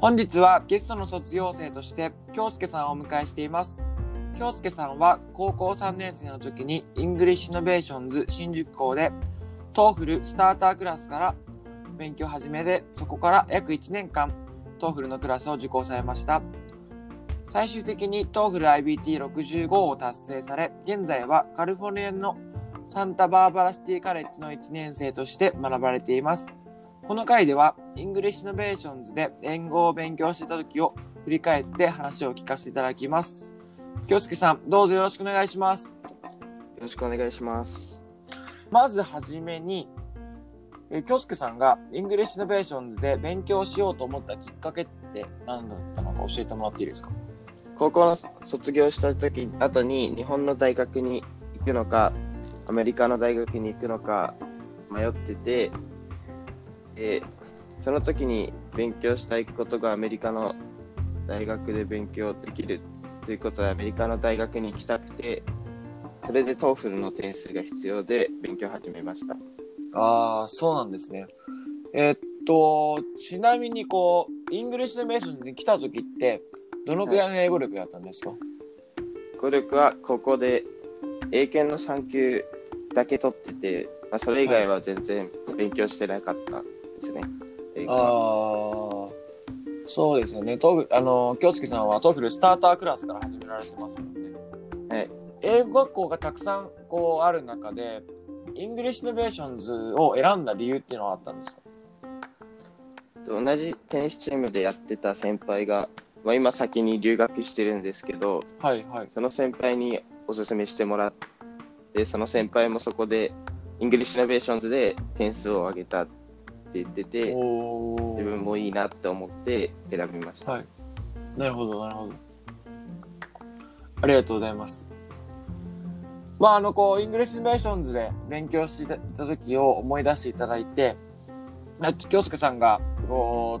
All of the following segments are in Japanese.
本日はゲストの卒業生として京介さんをお迎えしています。京介さんは高校3年生の時に English Innovations 新宿校で TOEFL スタータークラスから勉強始めてそこから約1年間 TOEFL のクラスを受講されました。最終的に TOEFL IBT65 を達成され、現在はカリフォルニアのサンタバーバラシティカレッジの1年生として学ばれています。この回では、 English Innovations で英語を勉強していた時を振り返って話を聞かせていただきます。京介さん、どうぞよろしくお願いします。よろしくお願いします。まずはじめに、えー京介さんが English Innovations で勉強しようと思ったきっかけって何だったのか教えてもらっていいですか？高校の卒業した時後に日本の大学に行くのか、アメリカの大学に行くのか迷ってて、でその時に勉強したいことがアメリカの大学で勉強できるということでアメリカの大学に行きたくて、それで TOEFL の点数が必要で勉強を始めました。ああ、そうなんですね。えーっと、ちなみにこう、 English Innovations に来た時って、どのくらいの英語力だったんですか、語力は高校で英検の3級だけ取ってて、まあ、それ以外は全然勉強してなかったですね。ああ、そうですよね。トーフあの、京介さんは TOEFL Starter クラスから始められてますもんね。はい。英語学校がたくさんこうある中で、 English Innovations を選んだ理由っていうのはあったんですか？同じテニスチームでやってた先輩が、まあ、今先に留学してるんですけど、はいはい。その先輩におすすめしてもらって、その先輩もそこで English Innovations で点数を上げたって言ってて、自分もいいなって思って選びました。はい。なるほど、なるほど。ありがとうございます。まあ、あの、こう、 English Innovations で勉強していた時を思い出していただいて、な京介さんが、こ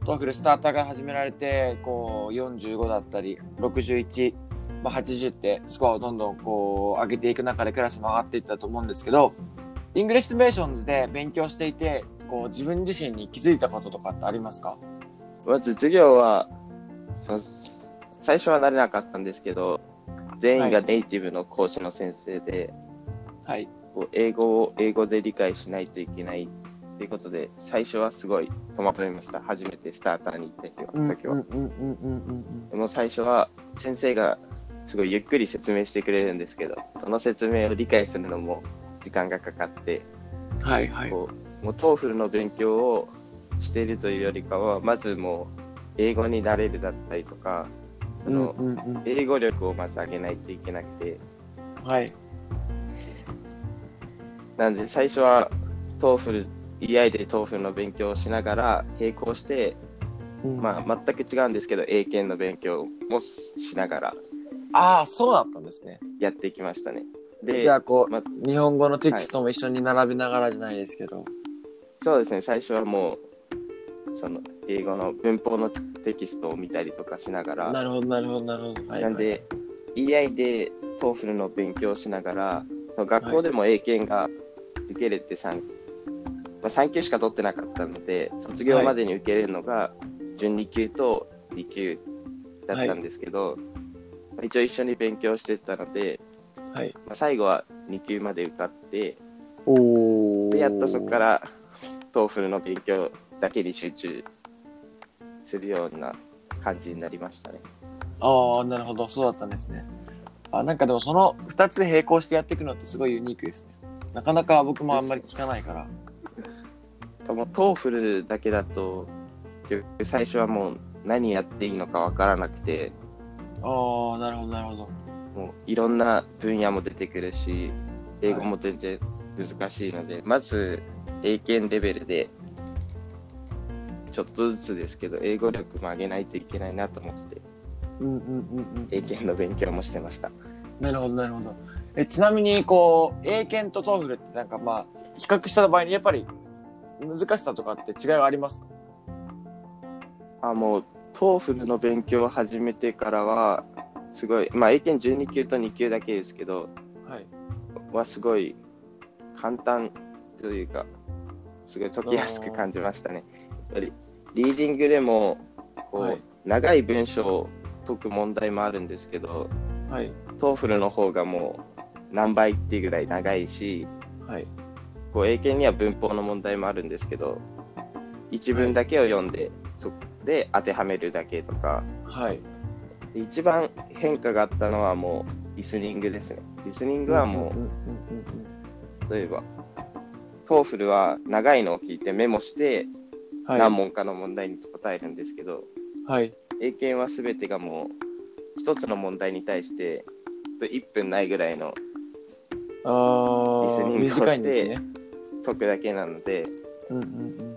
う、 TOEFL Starter から始められて、こう、45だったり、61、まあ、80ってスコアをどんどんこう、上げていく中でクラスも上がっていったと思うんですけど、 English Innovations で勉強していて、こう、自分自身に気づいたこととかってありますか？まず授業は、最初は慣れなかったんですけど、全員がネイティブの講師の先生で、はい。こう英語を英語で理解しないといけないということで、最初はすごい戸惑いました。初めてスターターに行った時は。でも最初は先生がすごいゆっくり説明してくれるんですけど、その説明を理解するのも時間がかかって、うん。はいはい。こうもう TOEFL の勉強をしているというよりかは、まずもう英語になれるだったりとか、あうんのうんうん。英語力をまず上げないといけなくて、はい。なんで最初は TOEFL、EI で TOEFL の勉強をしながら並行して、まあ全く違うんですけど、英検の勉強もしながらああ、そうだったんですね。やっていきましたね。で、じゃあ、こう、ま日本語のテキストも一緒に並べながらじゃないですけど。そうですね、最初はもう、その英語の文法のテキストを見たりとかしながら、なるほど、なるほど、なるほど。はい、なんで、EI で TOEFL の勉強をしながら、その学校でも英検が受けれて 3,、まあ、3級しか取ってなかったので、卒業までに受けれるのが準2級と2級だったんですけど、まあ一応一緒に勉強してたので、はい。まあ、最後は2級まで受かって、おでやっとそこから TOEFL の勉強だけに集中するような感じになりましたね。ああ、なるほど、そうだったんですね。あ、なんかでもその二つ並行してやっていくのってすごいユニークですね。なかなか僕もあんまり聞かないから。もう TOEFL だけだと、最初はもう何やっていいのかわからなくて、ああ、なるほど、なるほど。もういろんな分野も出てくるし、英語も全然難しいので、まず英検レベルで、ちょっとずつですけど、英語力も上げないといけないなと思って、うんうんうんうん。英検の勉強もしてました。なるほど、なるほど。え、ちなみに、こう、英検と TOEFL ってなんかまあ、比較した場合にやっぱり難しさとかって違いはありますか？あ、もう、 TOEFL の勉強を始めてからは、すごい、まあ、英検準2級と2級だけですけど、はい。はすごい簡単というか、すごい解きやすく感じましたね。やっぱり、リーディングでも、こう、はい長い文章を解く問題もあるんですけど、はい。 TOEFL の方がもう何倍っていうぐらい長いし、はい。こう英検には文法の問題もあるんですけど、一文だけを読んで、そこで当てはめるだけとか、はい。で一番変化があったのはもうリスニングですね。リスニングはもう、例えば、 TOEFL は長いのを聞いてメモしてうん。はい。何問かの問題に答えるんですけど、はい。英検は全てがもう一つの問題に対して1分ないぐらいのリスニングをしてね。解くだけなので、うんうんうん。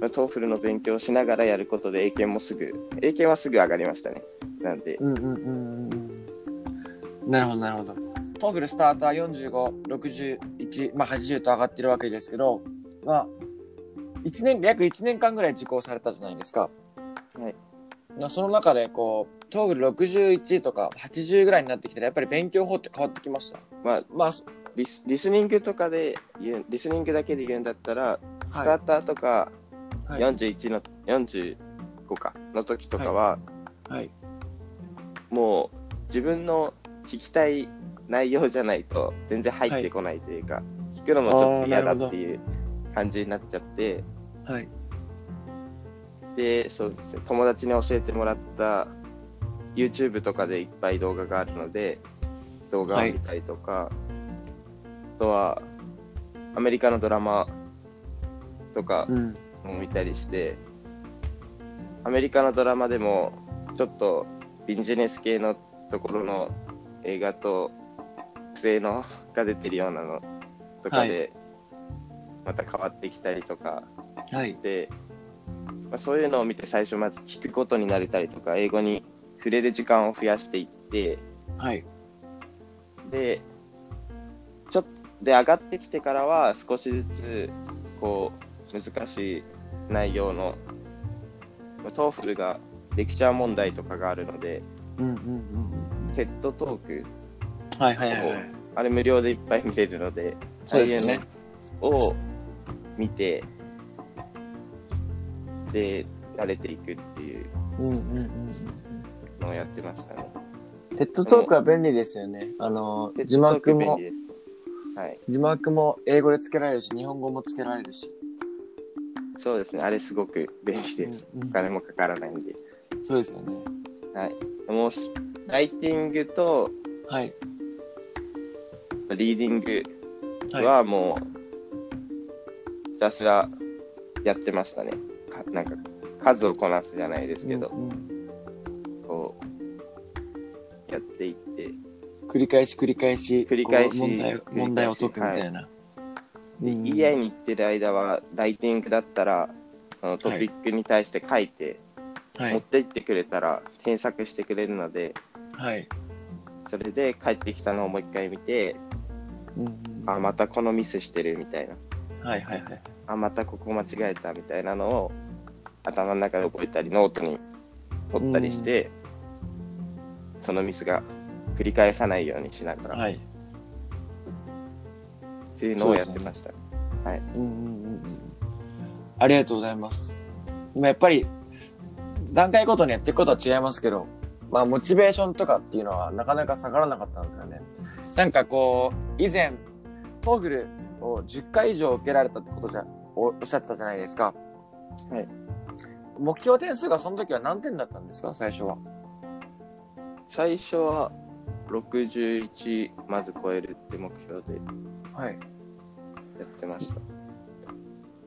まあ、 TOEFL の勉強をしながらやることで英検もすぐ、英検はすぐ上がりましたね。なんで、うんうんうん。なるほど、なるほど。 TOEFL Starter 45、61、まあ80と上がってるわけですけど、まあ、一年、約1年間ぐらい受講されたじゃないですか。はい。まあその中で、こう、 TOEFL 61とか80ぐらいになってきたら、やっぱり勉強法って変わってきました。まあ、まあ、そリスリスニングとかで言う、リスニングだけで言うんだったら、スターターとかはい。41の、45かの時とかは、はい。もう自分の聞きたい内容じゃないと全然入ってこないというか、聞くのもちょっと嫌だっていう感じになっちゃって、はい。で、そうですね、友達に教えてもらった YouTube とかでいっぱい動画があるので、動画を見たりとか、あとは、アメリカのドラマとかうん。も見たりして、アメリカのドラマでも、ちょっとビジネス系のところの映画と、性のが出てるようなのとかで、また変わってきたりとかはい。まあ、そういうのを見て最初まず聞くことになれたりとか、英語に触れる時間を増やしていって、はい。で、ちょっと、で、上がってきてからは少しずつ、こう、難しい内容の、まあ TOEFL がレクチャー問題とかがあるので、うんうんうん TED Talk、うん。はいはいはいはい。あれ無料でいっぱい見れるので、そうですね。ああいうのを見て、で、慣れていくっていう。のをやってましたね。テッドトークは便利ですよね。あの、字幕も。はい。字幕も英語でつけられるし、日本語もつけられるし。そうですね。あれすごく便利です。うんうんお金もかからないんで。そうですよね。はい。もう、ライティングとはい。リーディングはい。はもう、ひたすらやってましたね。かなんか、数をこなすじゃないですけど、うんうんこう、やっていって、繰り返し繰り返し、繰り返し問題問題を解くみたいな。で、うん EI に行ってる間は、ライティングだったら、そのトピックに対して書いて、持っはい。て行ってくれたら、添削してくれるので、はい。それで帰ってきたのをもう一回見て、うんうんあ、またこのミスしてるみたいな。はいはいはい。あ、またここ間違えたみたいなのを頭の中で覚えたり、ノートに取ったりして、そのミスが繰り返さないようにしながら、はい。っていうのをやってました。うんうんうんうんありがとうございます。まあやっぱり、段階ごとにやっていくことは違いますけど、まあモチベーションとかっていうのはなかなか下がらなかったんですよね。なんかこう、以前、 TOEFL を10回以上受けられたってことじゃ、おおっしゃってたじゃないですか。はい。目標点数がその時は何点だったんですか？最初は。最初は61まず超えるって目標ではい。やってました。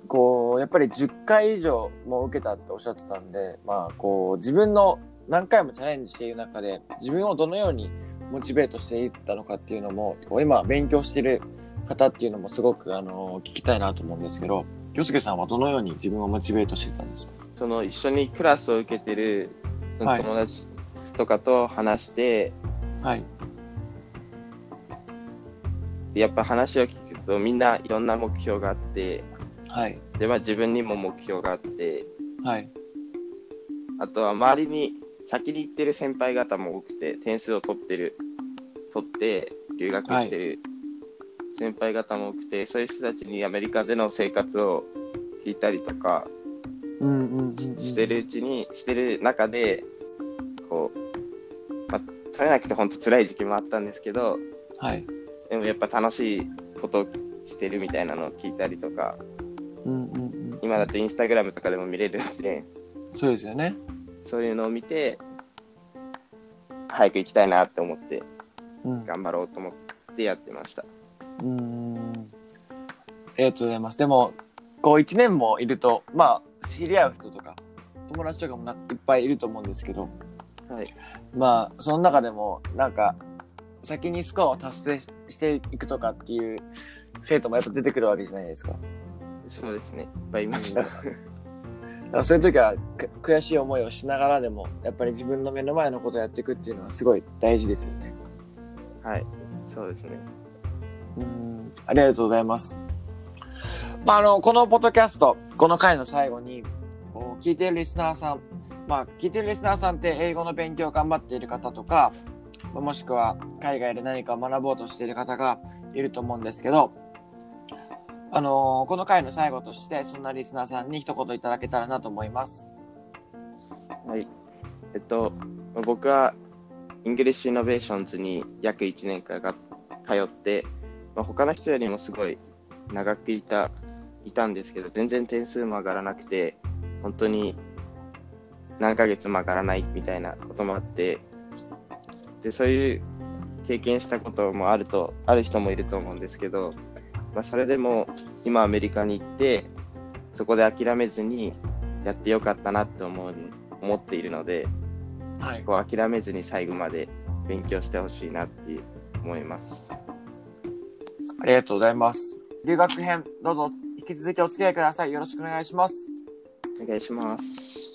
こう、やっぱり10回以上も受けたっておっしゃってたんで、まあ、こう、自分の何回もチャレンジしている中で、自分をどのようにモチベートしていったのかっていうのも、こう今勉強している方っていうのもすごく、あの、聞きたいなと思うんですけど、京介さんはどのように自分をモチベートしてたんですか？その一緒にクラスを受けてるそのはい友達とかと話して、はい。やっぱ話を聞くとみんないろんな目標があって、はい。で、まあ自分にも目標があって、はい。あとは周りに先に行ってる先輩方も多くて、点数を取ってる、取って留学してる先輩方も多くて、そういう人たちにアメリカでの生活を聞いたりとかうんうんうん、うん。してるうちに、してる中で、こう、まあ、取れなくて本当辛い時期もあったんですけど、はい。でもやっぱ楽しいことをしてるみたいなのを聞いたりとか、うんうんうん。今だとインスタグラムとかでも見れるので、そうですよね。そういうのを見て、早く行きたいなって思って、うん。頑張ろうと思ってやってました。うーん。ありがとうございます。でも、こう一年もいると、まあ、知り合う人とか、友達とかもないっぱいいると思うんですけど、はい。まあ、その中でも、なんか、先にスコアを達成ししていくとかっていう生徒もやっぱ出てくるわけじゃないですか。そうですね。いっぱいいました。だからそういう時はく悔しい思いをしながらでも、やっぱり自分の目の前のことをやっていくっていうのはすごい大事ですよね。はい。そうですね。うん、ありがとうございます。まあ、あの、このポッドキャスト、この回の最後に、こう聞いているリスナーさん、まあ、聞いているリスナーさんって英語の勉強を頑張っている方とか、まあもしくは海外で何かを学ぼうとしている方がいると思うんですけど、あのーこの回の最後として、そんなリスナーさんに一言いただけたらなと思います。はい。えっと、僕は、 English Innovations に約1年間が通って、まあ、他の人よりもすごい長くいた、いたんですけど、全然点数も上がらなくて、本当に何ヶ月も上がらないみたいなこともあって、で、そういう経験したこともあると、ある人もいると思うんですけど、まあ、それでも今アメリカに行って、そこで諦めずにやってよかったなって思う思っているので、はい。こう諦めずに最後まで勉強してほしいなって思います。ありがとうございます。留学編、どうぞ引き続きお付き合いください。よろしくお願いします。お願いします。